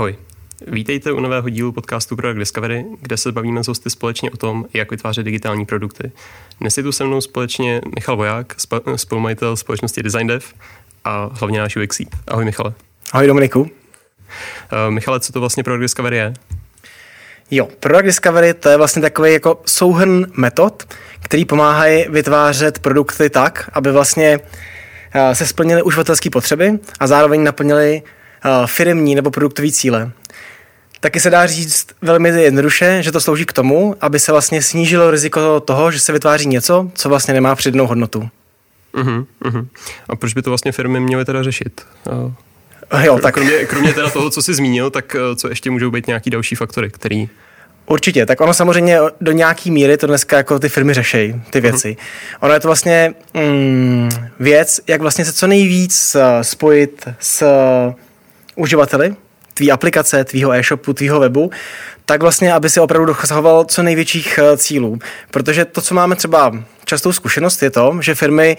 Ahoj. Vítejte u nového dílu podcastu Product Discovery, kde se bavíme s hosty společně o tom, jak vytvářet digitální produkty. Dnes je tu se mnou společně Michal Voják, spolumajitel společnosti DesignDev a hlavně náš UX. Ahoj Michale. Ahoj Dominiku. Uh, Michale, co to vlastně Product Discovery je? Jo, Product Discovery to je vlastně takový jako souhrn metod, který pomáhají vytvářet produkty tak, aby vlastně uh, se splnily uživatelské potřeby a zároveň naplnily uh, firmní nebo produktové cíle. Taky se dá říct velmi jednoduše, že to slouží k tomu, aby se vlastně snížilo riziko toho, že se vytváří něco, co vlastně nemá přednou hodnotu. Uh-huh, uh-huh. A proč by to vlastně firmy měly teda řešit? Uh, jo, tak... kromě, kromě teda toho, co jsi zmínil, tak eh, co ještě můžou být nějaký další faktory, který Určitě, tak ono samozřejmě do nějaký míry to dneska jako ty firmy řeší, ty věci. Uh-huh. Ono je to vlastně mm, věc, jak vlastně se co nejvíc spojit s uživateli, tvý aplikace, tvýho e-shopu, tvýho webu, tak vlastně, aby si opravdu dosahoval co největších eh, cílů. Protože to, co máme třeba častou zkušenost, je to, že firmy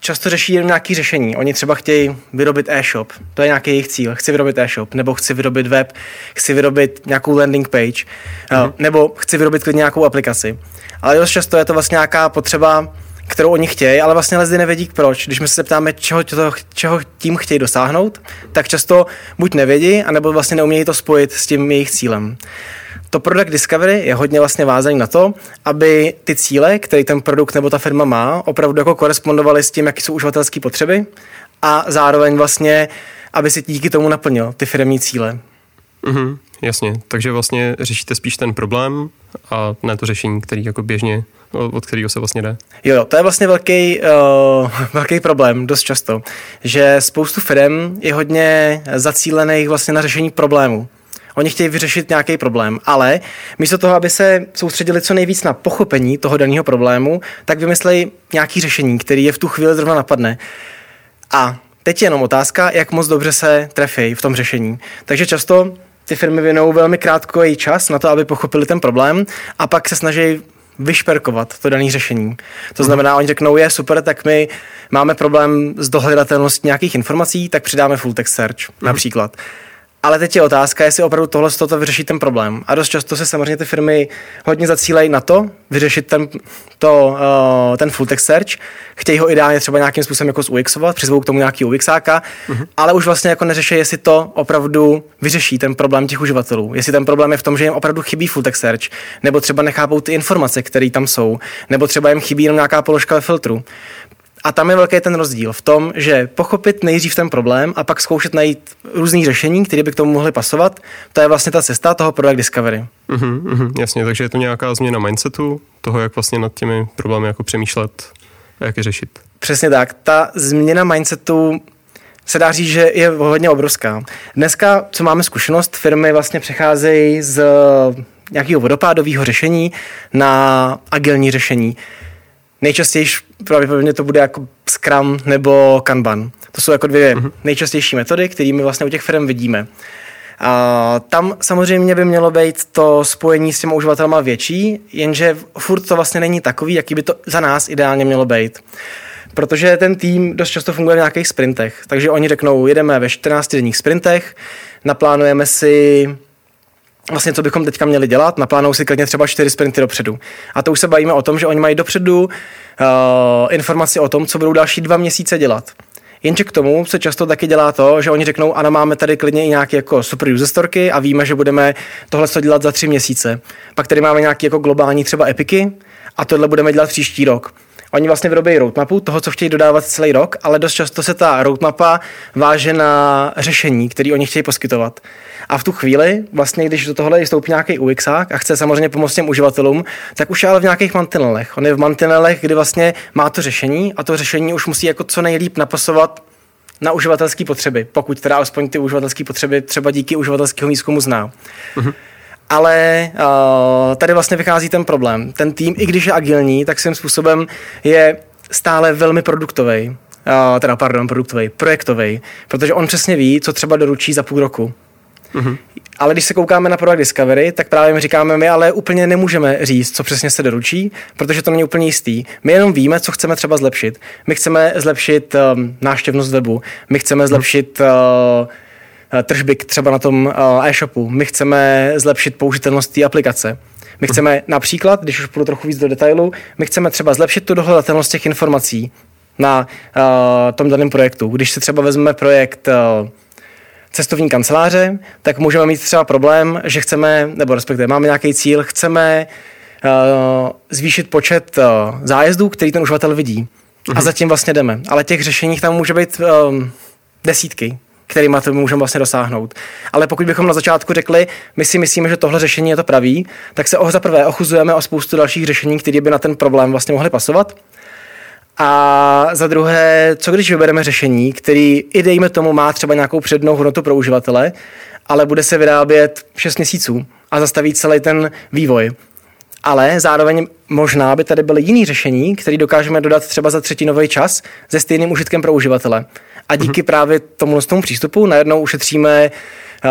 často řeší jen nějaké řešení. Oni třeba chtějí vyrobit e-shop, to je nějaký jejich cíl. Chci vyrobit e-shop, nebo chci vyrobit web, chci vyrobit nějakou landing page, mm-hmm. nebo chci vyrobit klidně nějakou aplikaci. Ale dost často je to vlastně nějaká potřeba kterou oni chtějí, ale vlastně lidi nevědí proč. Když my se ptáme, čeho, to, čeho tím chtějí dosáhnout, tak často buď nevědí, anebo vlastně neumějí to spojit s tím jejich cílem. To product discovery je hodně vlastně vázaný na to, aby ty cíle, které ten produkt nebo ta firma má, opravdu jako korespondovaly s tím, jaké jsou uživatelské potřeby a zároveň vlastně, aby si díky tomu naplnil ty firmní cíle. Mm-hmm, jasně, takže vlastně řešíte spíš ten problém a ne to řešení, který jako běžně od kterého se vlastně jde. Jo, to je vlastně velký, uh, velký problém dost často, že spoustu firm je hodně zacílených vlastně na řešení problému. Oni chtějí vyřešit nějaký problém, ale místo toho, aby se soustředili co nejvíc na pochopení toho daného problému, tak vymyslejí nějaký řešení, který je v tu chvíli zrovna napadne. A teď je jenom otázka, jak moc dobře se trefí v tom řešení. Takže často ty firmy věnou velmi krátkový čas na to, aby pochopili ten problém a pak se snaží vyšperkovat to dané řešení. To znamená, oni řeknou, je super, tak my máme problém s dohledatelností nějakých informací, tak přidáme full text search mm-hmm. například. Ale teď je otázka, jestli opravdu tohle to vyřeší ten problém. A dost často se samozřejmě ty firmy hodně zacílejí na to, vyřešit ten, to, uh, ten full text search. Chtějí ho ideálně třeba nějakým způsobem jako UXovat, přizvou k tomu nějaký UXáka, uh-huh. ale už vlastně jako neřeší, jestli to opravdu vyřeší ten problém těch uživatelů. Jestli ten problém je v tom, že jim opravdu chybí full text search, nebo třeba nechápou ty informace, které tam jsou, nebo třeba jim chybí jenom nějaká položka ve filtru. A tam je velký ten rozdíl v tom, že pochopit nejdřív ten problém a pak zkoušet najít různý řešení, které by k tomu mohly pasovat, to je vlastně ta cesta toho product discovery. Uh-huh, uh-huh, jasně, takže je to nějaká změna mindsetu, toho, jak vlastně nad těmi problémy jako přemýšlet a jak je řešit. Přesně tak. Ta změna mindsetu se dá říct, že je hodně obrovská. Dneska, co máme zkušenost, firmy vlastně přecházejí z nějakého vodopádového řešení na agilní řešení. Nejčastěji pravděpodobně to bude jako Scrum nebo Kanban. To jsou jako dvě uh-huh. nejčastější metody, kterými vlastně u těch firm vidíme. A tam samozřejmě by mělo být to spojení s těmi uživatelama větší, jenže furt to vlastně není takový, jaký by to za nás ideálně mělo být. Protože ten tým dost často funguje v nějakých sprintech. Takže oni řeknou, jedeme ve 14 denních sprintech, naplánujeme si vlastně, co bychom teďka měli dělat, naplánou si klidně třeba čtyři sprinty dopředu. A to už se bavíme o tom, že oni mají dopředu uh, informaci o tom, co budou další dva měsíce dělat. Jenže k tomu se často taky dělá to, že oni řeknou, ano, máme tady klidně i nějaké jako super user storky a víme, že budeme tohle dělat za tři měsíce. Pak tady máme nějaké jako globální třeba epiky a tohle budeme dělat příští rok. Oni vlastně vyrobí roadmapu toho, co chtějí dodávat celý rok, ale dost často se ta roadmapa váže na řešení, které oni chtějí poskytovat. A v tu chvíli, vlastně, když do tohle vstoupí nějaký UXák a chce samozřejmě pomoct těm uživatelům, tak už je ale v nějakých mantinelech. On je v mantinelech, kdy vlastně má to řešení a to řešení už musí jako co nejlíp napasovat na uživatelské potřeby, pokud teda alespoň ty uživatelské potřeby třeba díky uživatelského výzkumu zná. Uh-huh. Ale uh, tady vlastně vychází ten problém. Ten tým, i když je agilní, tak svým způsobem je stále velmi produktový. Uh, teda, pardon, produktový, projektový, protože on přesně ví, co třeba doručí za půl roku. Uh-huh. Ale když se koukáme na Product Discovery, tak právě my říkáme, my ale úplně nemůžeme říct, co přesně se doručí, protože to není úplně jistý. My jenom víme, co chceme třeba zlepšit. My chceme zlepšit um, náštěvnost webu, my chceme zlepšit uh, tržby třeba na tom e-shopu. My chceme zlepšit použitelnost té aplikace. My chceme například, když už půjdu trochu víc do detailu, my chceme třeba zlepšit tu dohledatelnost těch informací na uh, tom daném projektu. Když si třeba vezmeme projekt uh, cestovní kanceláře, tak můžeme mít třeba problém, že chceme, nebo respektive máme nějaký cíl, chceme uh, zvýšit počet uh, zájezdů, který ten uživatel vidí. Uh-huh. A mhm. zatím vlastně jdeme. Ale těch řešení tam může být um, desítky, kterými to můžeme vlastně dosáhnout. Ale pokud bychom na začátku řekli, my si myslíme, že tohle řešení je to pravý, tak se za prvé ochuzujeme o spoustu dalších řešení, které by na ten problém vlastně mohly pasovat. A za druhé, co když vybereme řešení, který i dejme tomu má třeba nějakou přednou hodnotu pro uživatele, ale bude se vyrábět 6 měsíců a zastaví celý ten vývoj. Ale zároveň možná by tady byly jiný řešení, které dokážeme dodat třeba za třetinový čas se stejným užitkem pro uživatele. A díky mm-hmm. právě tomu, tomu přístupu najednou ušetříme uh,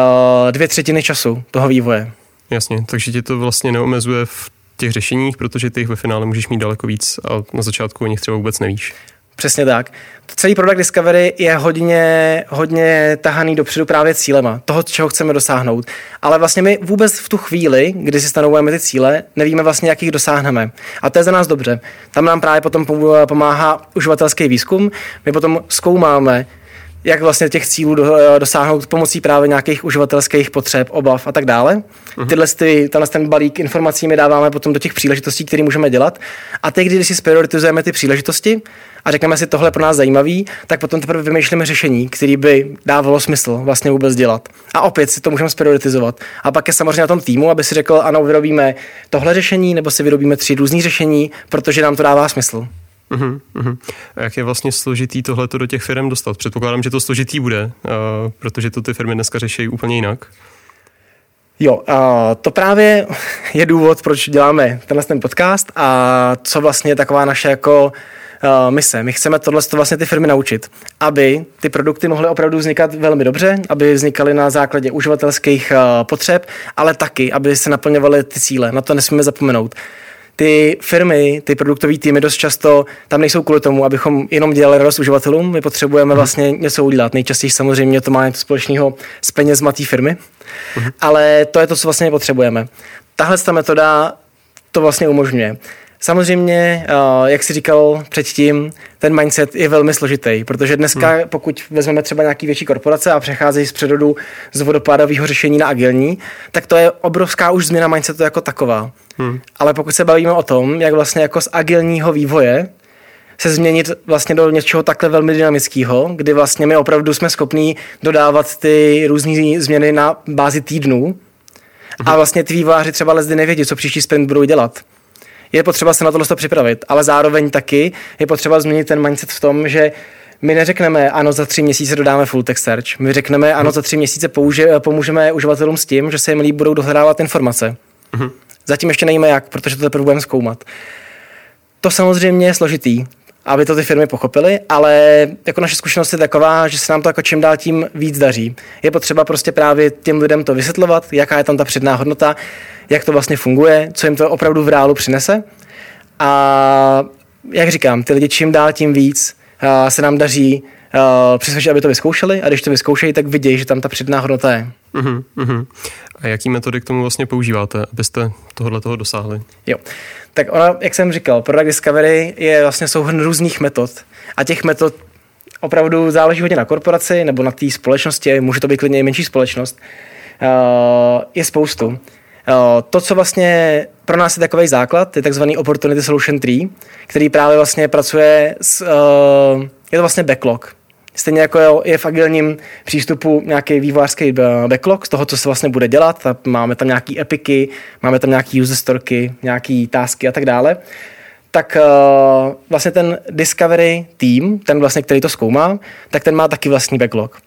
dvě třetiny času toho vývoje. Jasně, takže ti to vlastně neomezuje v těch řešeních, protože ty jich ve finále můžeš mít daleko víc a na začátku o nich třeba vůbec nevíš. Přesně tak. Celý product discovery je hodně, hodně tahaný dopředu právě cílema, toho, čeho chceme dosáhnout. Ale vlastně my vůbec v tu chvíli, kdy si stanovujeme ty cíle, nevíme vlastně, jak jich dosáhneme. A to je za nás dobře. Tam nám právě potom pomáhá uživatelský výzkum. My potom zkoumáme, jak vlastně těch cílů dosáhnout pomocí právě nějakých uživatelských potřeb, obav a tak dále. Uh-huh. Tyhle ty, tenhle ten balík informací my dáváme potom do těch příležitostí, které můžeme dělat. A teď, když si prioritizujeme ty příležitosti a řekneme si, tohle pro nás zajímavý, tak potom teprve vymýšlíme řešení, které by dávalo smysl vlastně vůbec dělat. A opět si to můžeme prioritizovat. A pak je samozřejmě na tom týmu, aby si řekl, ano, vyrobíme tohle řešení, nebo si vyrobíme tři různý řešení, protože nám to dává smysl. Uh-huh, uh-huh. A jak je vlastně složitý tohleto do těch firm dostat? Předpokládám, že to složitý bude, uh, protože to ty firmy dneska řeší úplně jinak. Jo, uh, to právě je důvod, proč děláme tenhle ten podcast a co vlastně je taková naše jako uh, mise. My chceme tohle vlastně ty firmy naučit, aby ty produkty mohly opravdu vznikat velmi dobře, aby vznikaly na základě uživatelských potřeb, ale taky, aby se naplňovaly ty cíle. Na to nesmíme zapomenout ty firmy, ty produktové týmy dost často tam nejsou kvůli tomu, abychom jenom dělali radost uživatelům. My potřebujeme mhm. vlastně něco udělat. Nejčastěji samozřejmě to má něco společného s penězma té firmy, uh-huh. ale to je to, co vlastně potřebujeme. Tahle ta metoda to vlastně umožňuje. Samozřejmě, eh, jak si říkal předtím, ten mindset je velmi složitý, protože dneska, hmm. pokud vezmeme třeba nějaký větší korporace a přecházejí z přerodu z vodopádového řešení na agilní, tak to je obrovská už změna mindsetu jako taková. Hmm. Ale pokud se bavíme o tom, jak vlastně jako z agilního vývoje se změnit vlastně do něčeho takhle velmi dynamického, kdy vlastně my opravdu jsme schopní dodávat ty různé změny na bázi týdnů hmm. a vlastně ty vývojáři třeba lezdy nevědí, co příští sprint budou dělat je potřeba se na tohle připravit, ale zároveň taky je potřeba změnit ten mindset v tom, že my neřekneme, ano, za tři měsíce dodáme full text search. My řekneme, ano, za tři měsíce použi- pomůžeme uživatelům s tím, že se jim líp budou dohledávat informace. Uh-huh. Zatím ještě nevíme jak, protože to teprve budeme zkoumat. To samozřejmě je složitý, aby to ty firmy pochopily, ale jako naše zkušenost je taková, že se nám to jako čím dál tím víc daří. Je potřeba prostě právě těm lidem to vysvětlovat, jaká je tam ta předná hodnota, jak to vlastně funguje, co jim to opravdu v reálu přinese. A jak říkám, ty lidi čím dál tím víc se nám daří přesvědčit, aby to vyzkoušeli a když to vyzkoušejí, tak vidějí, že tam ta předná hodnota je. Uh-huh, uh-huh. A jaký metody k tomu vlastně používáte, abyste tohle toho dosáhli? Jo, tak ona, jak jsem říkal, Product Discovery je vlastně souhrn různých metod a těch metod opravdu záleží hodně na korporaci nebo na té společnosti, může to být klidně i menší společnost, uh, je spoustu. Eh, to, co vlastně pro nás je takový základ, je takzvaný Opportunity Solution Tree, který právě vlastně pracuje s, uh, je to vlastně backlog. Stejně jako je v agilním přístupu nějaký vývojářský eh, backlog z toho, co se vlastně bude dělat. Máme tam nějaký epiky, máme tam nějaký user storky, nějaký tásky a tak dále. Tak uh, vlastně ten Discovery tým, ten vlastně, který to zkoumá, tak ten má taky vlastní backlog.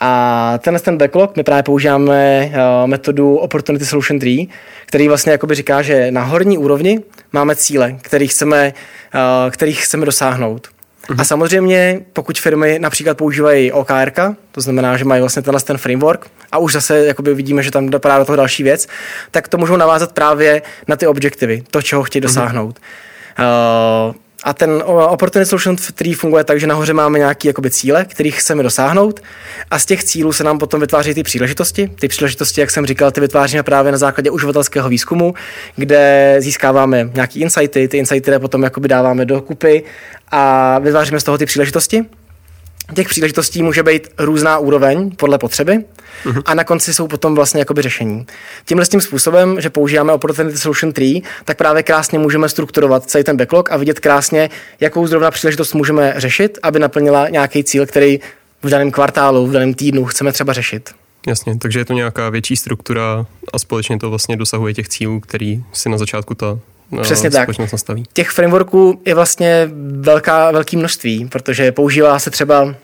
A tenhle ten backlog my právě používáme uh, metodu Opportunity Solution Tree, který vlastně jakoby říká, že na horní úrovni máme cíle, kterých chceme, kterých chceme dosáhnout. A mhm. samozřejmě, pokud firmy například používají OKR, to znamená, že mají vlastně tenhle ten framework a už zase jakoby vidíme, že tam dopadá do toho další věc, tak to můžou navázat právě na ty objektivy, to, čeho chtějí mhm. dosáhnout. Uh-huh. Uh, A ten Opportunity Solution Tree funguje tak, že nahoře máme nějaké jakoby, cíle, kterých chceme dosáhnout a z těch cílů se nám potom vytváří ty příležitosti. Ty příležitosti, jak jsem říkal, ty vytváříme právě na základě uživatelského výzkumu, kde získáváme nějaké insighty, ty insighty, které potom jakoby dáváme do kupy a vytváříme z toho ty příležitosti. Těch příležitostí může být různá úroveň podle potřeby uh-huh. a na konci jsou potom vlastně jakoby řešení. Tímhle s tím způsobem, že používáme Opportunity Solution Tree, tak právě krásně můžeme strukturovat celý ten backlog a vidět krásně, jakou zrovna příležitost můžeme řešit, aby naplnila nějaký cíl, který v daném kvartálu, v daném týdnu chceme třeba řešit. Jasně, takže je to nějaká větší struktura a společně to vlastně dosahuje těch cílů, který si na začátku ta Přesně tak. Nastaví. Těch frameworků je vlastně velká, velké množství, protože používá se třeba,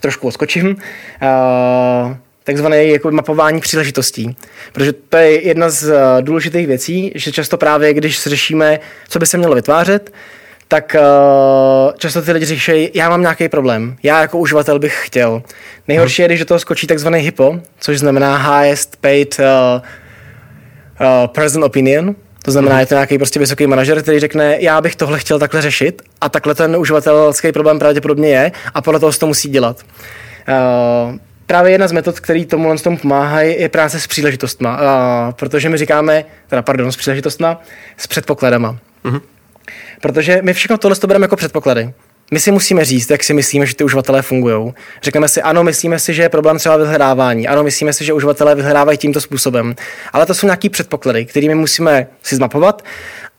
trošku odskočím, uh, takzvané jako mapování příležitostí. Protože to je jedna z uh, důležitých věcí, že často právě, když řešíme, co by se mělo vytvářet, tak uh, často ty lidi říkají, já mám nějaký problém, já jako uživatel bych chtěl. Nejhorší hmm. je, když do toho skočí takzvaný HIPPO, což znamená Highest Paid uh, uh, Person Opinion, to znamená, je to nějaký prostě vysoký manažer, který řekne, já bych tohle chtěl takhle řešit a takhle ten uživatelský problém pravděpodobně je a podle toho se to musí dělat. Uh, právě jedna z metod, který tomu tomu pomáhají, je práce s příležitostma, uh, protože my říkáme, teda pardon, s příležitostma, s předpokladama. Mm. Protože my všechno tohle to bereme jako předpoklady. My si musíme říct, jak si myslíme, že ty uživatelé fungují. Řekneme si, ano, myslíme si, že je problém třeba vyhledávání, ano, myslíme si, že uživatelé vyhledávají tímto způsobem. Ale to jsou nějaké předpoklady, kterými musíme si zmapovat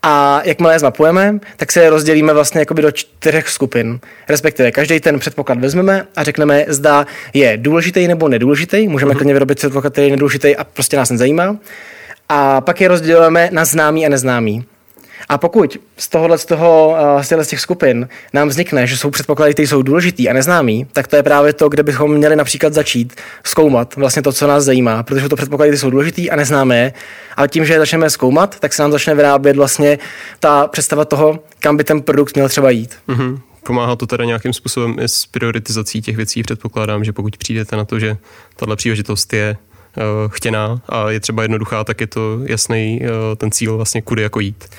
a jakmile je zmapujeme, tak se je rozdělíme vlastně jakoby do čtyřech skupin. Respektive každý ten předpoklad vezmeme a řekneme, zda je důležitý nebo nedůležitý. Můžeme mm-hmm. klidně vyrobit předpoklad, který je nedůležitý a prostě nás nezajímá. A pak je rozdělujeme na známý a neznámý. A pokud z tohohle z, toho, eh, z těch skupin nám vznikne, že jsou předpoklady, které jsou důležitý a neznámý, tak to je právě to, kde bychom měli například začít zkoumat vlastně to, co nás zajímá, protože to předpoklady jsou důležitý a neznámé. A tím, že je začneme zkoumat, tak se nám začne vyrábět vlastně ta představa toho, kam by ten produkt měl třeba jít. Mm-hmm. Pomáhá to teda nějakým způsobem i s prioritizací těch věcí. Předpokládám, že pokud přijdete na to, že tahle příležitost je uh, chtěná a je třeba jednoduchá, tak je to jasný uh, ten cíl vlastně kudy jako jít.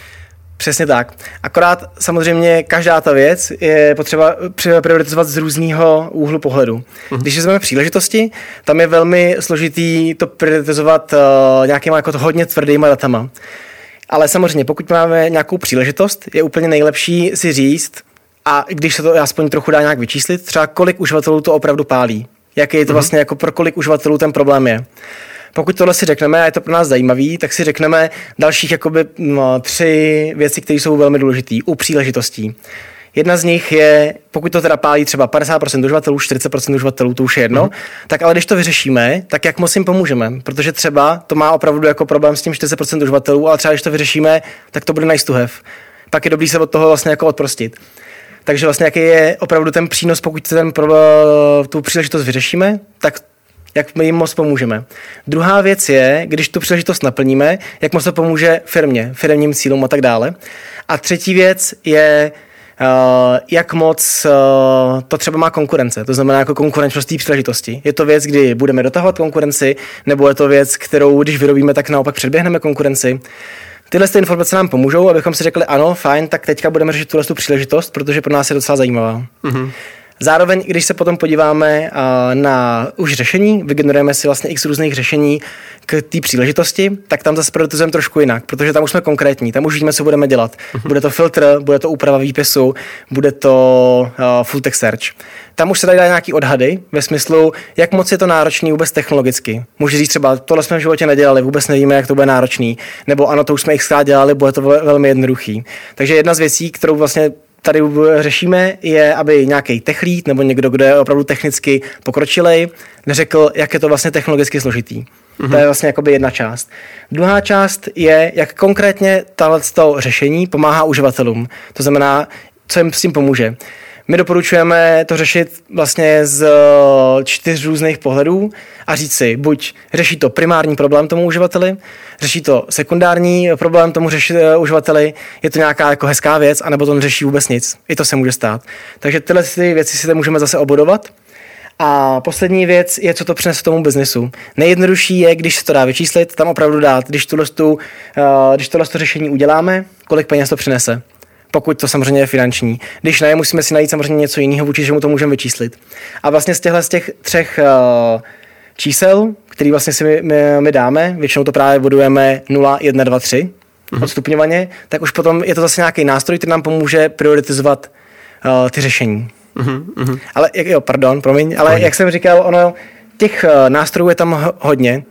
Přesně tak. Akorát samozřejmě každá ta věc je potřeba prioritizovat z různého úhlu pohledu. Uh-huh. Když vezmeme příležitosti, tam je velmi složitý to prioritizovat uh, nějakýma jako hodně tvrdýma datama. Ale samozřejmě, pokud máme nějakou příležitost, je úplně nejlepší si říct, a když se to aspoň trochu dá nějak vyčíslit, třeba kolik uživatelů to opravdu pálí. Jaký je to uh-huh. vlastně jako pro kolik uživatelů ten problém je. Pokud tohle si řekneme a je to pro nás zajímavý, tak si řekneme dalších jakoby no, tři věci, které jsou velmi důležité u příležitostí. Jedna z nich je, pokud to teda pálí třeba 50% uživatelů, 40% uživatelů, to už je jedno, mm-hmm. tak ale když to vyřešíme, tak jak moc jim pomůžeme? Protože třeba to má opravdu jako problém s tím 40% uživatelů, ale třeba když to vyřešíme, tak to bude nice to have. Pak je dobrý se od toho vlastně jako odprostit. Takže vlastně jaký je opravdu ten přínos, pokud ten, tu příležitost vyřešíme, tak jak my jim moc pomůžeme. Druhá věc je, když tu příležitost naplníme, jak moc to pomůže firmě, firmním cílům a tak dále. A třetí věc je, Uh, jak moc uh, to třeba má konkurence, to znamená jako konkurenčnost příležitosti. Je to věc, kdy budeme dotahovat konkurenci, nebo je to věc, kterou, když vyrobíme, tak naopak předběhneme konkurenci. Tyhle ty informace nám pomůžou, abychom si řekli, ano, fajn, tak teďka budeme řešit tuhle tu příležitost, protože pro nás je docela zajímavá. Mm-hmm. Zároveň, když se potom podíváme na už řešení, vygenerujeme si vlastně x různých řešení k té příležitosti, tak tam zase prioritizujeme trošku jinak, protože tam už jsme konkrétní, tam už víme, co budeme dělat. Mhm. Bude to filtr, bude to úprava výpisu, bude to full text search. Tam už se dají dát nějaký odhady ve smyslu, jak moc je to náročný vůbec technologicky. Může říct třeba, tohle jsme v životě nedělali, vůbec nevíme, jak to bude náročný, nebo ano, to už jsme x dělali, bude to velmi jednoduchý. Takže jedna z věcí, kterou vlastně tady řešíme, je, aby nějaký techlít nebo někdo, kdo je opravdu technicky pokročilej, neřekl, jak je to vlastně technologicky složitý. Mm-hmm. To je vlastně jakoby jedna část. Druhá část je, jak konkrétně to řešení pomáhá uživatelům. To znamená, co jim s tím pomůže. My doporučujeme to řešit vlastně z eh, čtyř různých pohledů a říct si, buď řeší to primární problém tomu uživateli, řeší to sekundární problém tomu řeši, uh, uživateli, je to nějaká jako hezká věc, anebo to neřeší vůbec nic. I to se může stát. Takže tyhle ty věci si můžeme zase obodovat. A poslední věc je, co to přinese tomu biznesu. Nejjednodušší je, když se to dá vyčíslit, tam opravdu dát, když, tuhle tu, uh, když tohle řešení uděláme, kolik peněz to přinese pokud to samozřejmě je finanční. Když ne, musíme si najít samozřejmě něco jiného, vůči čemu to můžeme vyčíslit. A vlastně z těchto z těch třech uh, čísel, který vlastně si my, my, my dáme, většinou to právě budujeme 0, 1, 2, 3 mm-hmm. odstupňovaně, tak už potom je to zase nějaký nástroj, který nám pomůže prioritizovat uh, ty řešení. Mm-hmm. Ale, jo, pardon, promiň, ale Pojď. jak jsem říkal, ono, těch uh, nástrojů je tam hodně,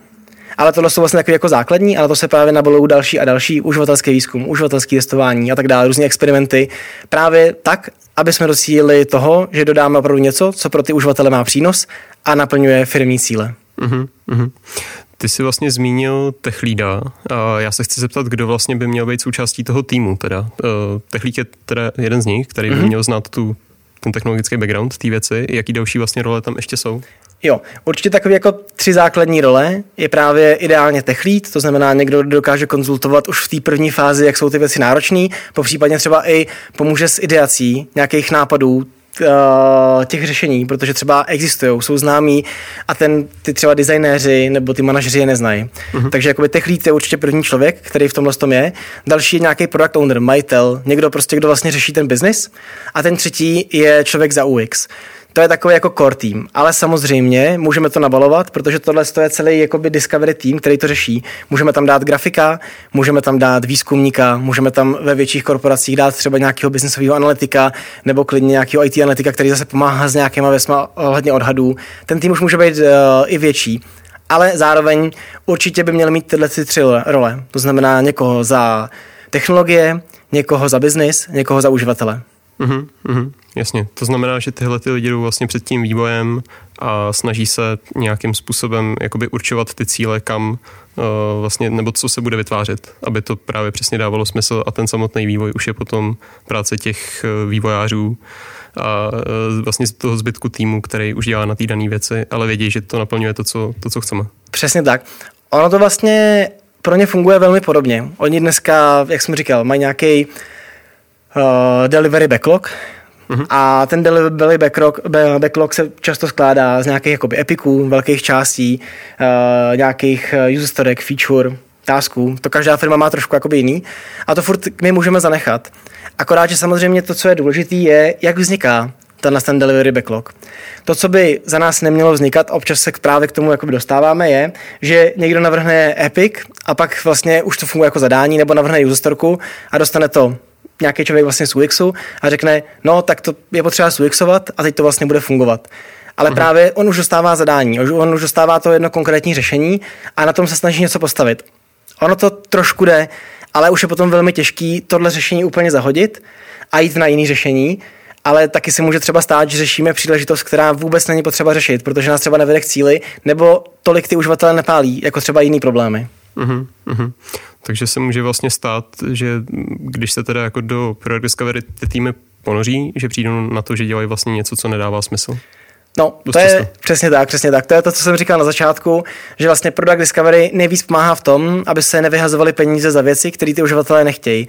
ale tohle jsou vlastně takové jako základní, ale to se právě nabalují další a další uživatelský výzkum, uživatelské testování a tak dále, různé experimenty. Právě tak, aby jsme docílili toho, že dodáme opravdu něco, co pro ty uživatele má přínos a naplňuje firmní cíle. Uh-huh, uh-huh. Ty jsi vlastně zmínil Techlída a já se chci zeptat, kdo vlastně by měl být součástí toho týmu teda. Uh, Techlík je teda jeden z nich, který by uh-huh. měl znát tu, ten technologický background té věci. Jaký další vlastně role tam ještě jsou? Jo, určitě takové jako tři základní role je právě ideálně tech lead, to znamená někdo, kdo dokáže konzultovat už v té první fázi, jak jsou ty věci náročné, po případně třeba i pomůže s ideací nějakých nápadů, eh, těch řešení, protože třeba existují, jsou známí a ten, ty třeba designéři nebo ty manažeři je neznají. Uh-huh. Takže jakoby tech lead je určitě první člověk, který v tomhle tom je. Další je nějaký product owner, majitel, někdo prostě, kdo vlastně řeší ten business. A ten třetí je člověk za UX. To je takový jako core tým, ale samozřejmě můžeme to nabalovat, protože tohle je celý jakoby discovery tým, který to řeší. Můžeme tam dát grafika, můžeme tam dát výzkumníka, můžeme tam ve větších korporacích dát třeba nějakého biznesového analytika nebo klidně nějakého IT analytika, který zase pomáhá s nějakýma věcma ohledně odhadů. Ten tým už může být uh, i větší, ale zároveň určitě by měl mít tyhle tři role. To znamená někoho za technologie, někoho za biznis, někoho za uživatele. Mm-hmm, mm-hmm, jasně, to znamená, že tyhle ty lidi jdou vlastně před tím vývojem a snaží se nějakým způsobem jakoby určovat ty cíle, kam uh, vlastně, nebo co se bude vytvářet, aby to právě přesně dávalo smysl a ten samotný vývoj už je potom práce těch uh, vývojářů a uh, vlastně z toho zbytku týmu, který už dělá na té dané věci, ale vědí, že to naplňuje to co, to, co chceme. Přesně tak. Ono to vlastně pro ně funguje velmi podobně. Oni dneska, jak jsem říkal, mají nějaký uh, delivery backlog, Uh-huh. A ten delivery backlog, backlog se často skládá z nějakých jakoby epiků, velkých částí, uh, nějakých eh, user storek, feature, tasků. To každá firma má trošku jakoby jiný. A to furt my můžeme zanechat. Akorát, že samozřejmě to, co je důležité, je, jak vzniká tenhle ten delivery backlog. To, co by za nás nemělo vznikat, občas se právě k tomu jakoby dostáváme, je, že někdo navrhne Epic a pak vlastně už to funguje jako zadání, nebo navrhne user storku a dostane to nějaký člověk vlastně z UXu a řekne, no tak to je potřeba UXovat a teď to vlastně bude fungovat. Ale uh-huh. právě on už dostává zadání, on už dostává to jedno konkrétní řešení a na tom se snaží něco postavit. Ono to trošku jde, ale už je potom velmi těžký tohle řešení úplně zahodit a jít na jiný řešení, ale taky se může třeba stát, že řešíme příležitost, která vůbec není potřeba řešit, protože nás třeba nevede k cíli, nebo tolik ty uživatelé nepálí, jako třeba jiný problémy. Uh-huh. Takže se může vlastně stát, že když se teda jako do Product Discovery ty týmy ponoří, že přijdou na to, že dělají vlastně něco, co nedává smysl. No, Dost to je často. přesně tak, přesně tak. To je to, co jsem říkal na začátku, že vlastně Product Discovery nejvíc pomáhá v tom, aby se nevyhazovaly peníze za věci, které ty uživatelé nechtějí.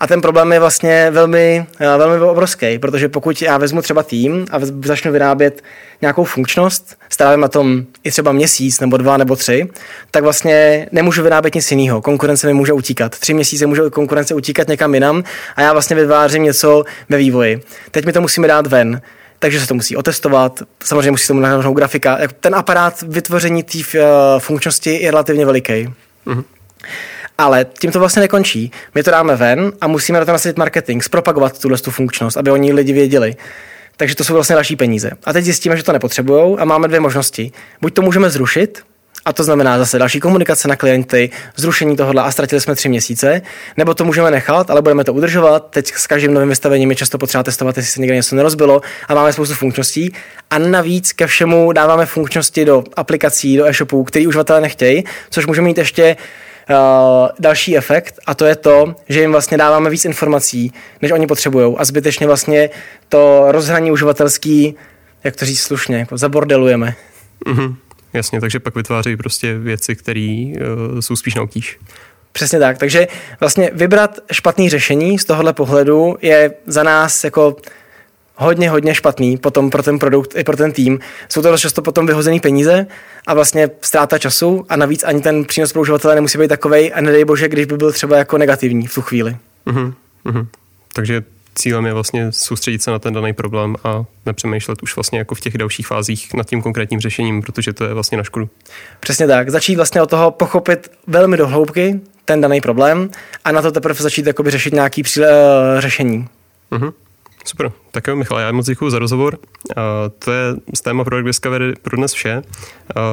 A ten problém je vlastně velmi, eh, velmi obrovský, protože pokud já vezmu třeba tým a začnu vyrábět nějakou funkčnost, strávím na tom i třeba měsíc nebo dva nebo tři, tak vlastně nemůžu vyrábět nic jiného. Konkurence mi může utíkat. Tři měsíce může konkurence utíkat někam jinam a já vlastně vytvářím něco ve vývoji. Teď mi to musíme dát ven takže se to musí otestovat, samozřejmě musí se tomu nahrnout grafika. Ten aparát vytvoření té uh, funkčnosti je relativně veliký. Mm-hmm. Ale tím to vlastně nekončí. My to dáme ven a musíme na to nasadit marketing, zpropagovat tuhle tu funkčnost, aby oni lidi věděli. Takže to jsou vlastně další peníze. A teď zjistíme, že to nepotřebují a máme dvě možnosti. Buď to můžeme zrušit, a to znamená zase další komunikace na klienty, zrušení tohohle a ztratili jsme tři měsíce, nebo to můžeme nechat, ale budeme to udržovat. Teď s každým novým vystavením je často potřeba testovat, jestli se někde něco nerozbilo a máme spoustu funkčností. A navíc ke všemu dáváme funkčnosti do aplikací, do e-shopů, který uživatelé nechtějí, což může mít ještě další efekt a to je to, že jim vlastně dáváme víc informací, než oni potřebují a zbytečně vlastně to rozhraní uživatelský, jak to říct slušně, jako zabordelujeme. Mm-hmm. Jasně, takže pak vytváří prostě věci, které uh, jsou spíš na obtíž. Přesně tak, takže vlastně vybrat špatný řešení z tohohle pohledu je za nás jako hodně, hodně špatný potom pro ten produkt i pro ten tým. Jsou to dost často potom vyhozený peníze a vlastně ztráta času a navíc ani ten přínos pro uživatele nemusí být takový a nedej bože, když by byl třeba jako negativní v tu chvíli. Uh-huh, uh-huh. Takže cílem je vlastně soustředit se na ten daný problém a nepřemýšlet už vlastně jako v těch dalších fázích nad tím konkrétním řešením, protože to je vlastně na škodu. Přesně tak. Začít vlastně od toho pochopit velmi do hloubky ten daný problém a na to teprve začít jakoby řešit nějaký příle, uh, řešení. Uh-huh. Super. Tak jo, Michal, já moc děkuji za rozhovor. To je z téma Product Discovery pro dnes vše.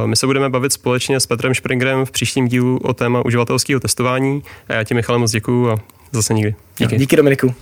My se budeme bavit společně s Petrem Springerem v příštím dílu o téma uživatelského testování. A já ti, Michale, moc děkuji a zase někdy. Díky. Díky, Dominiku.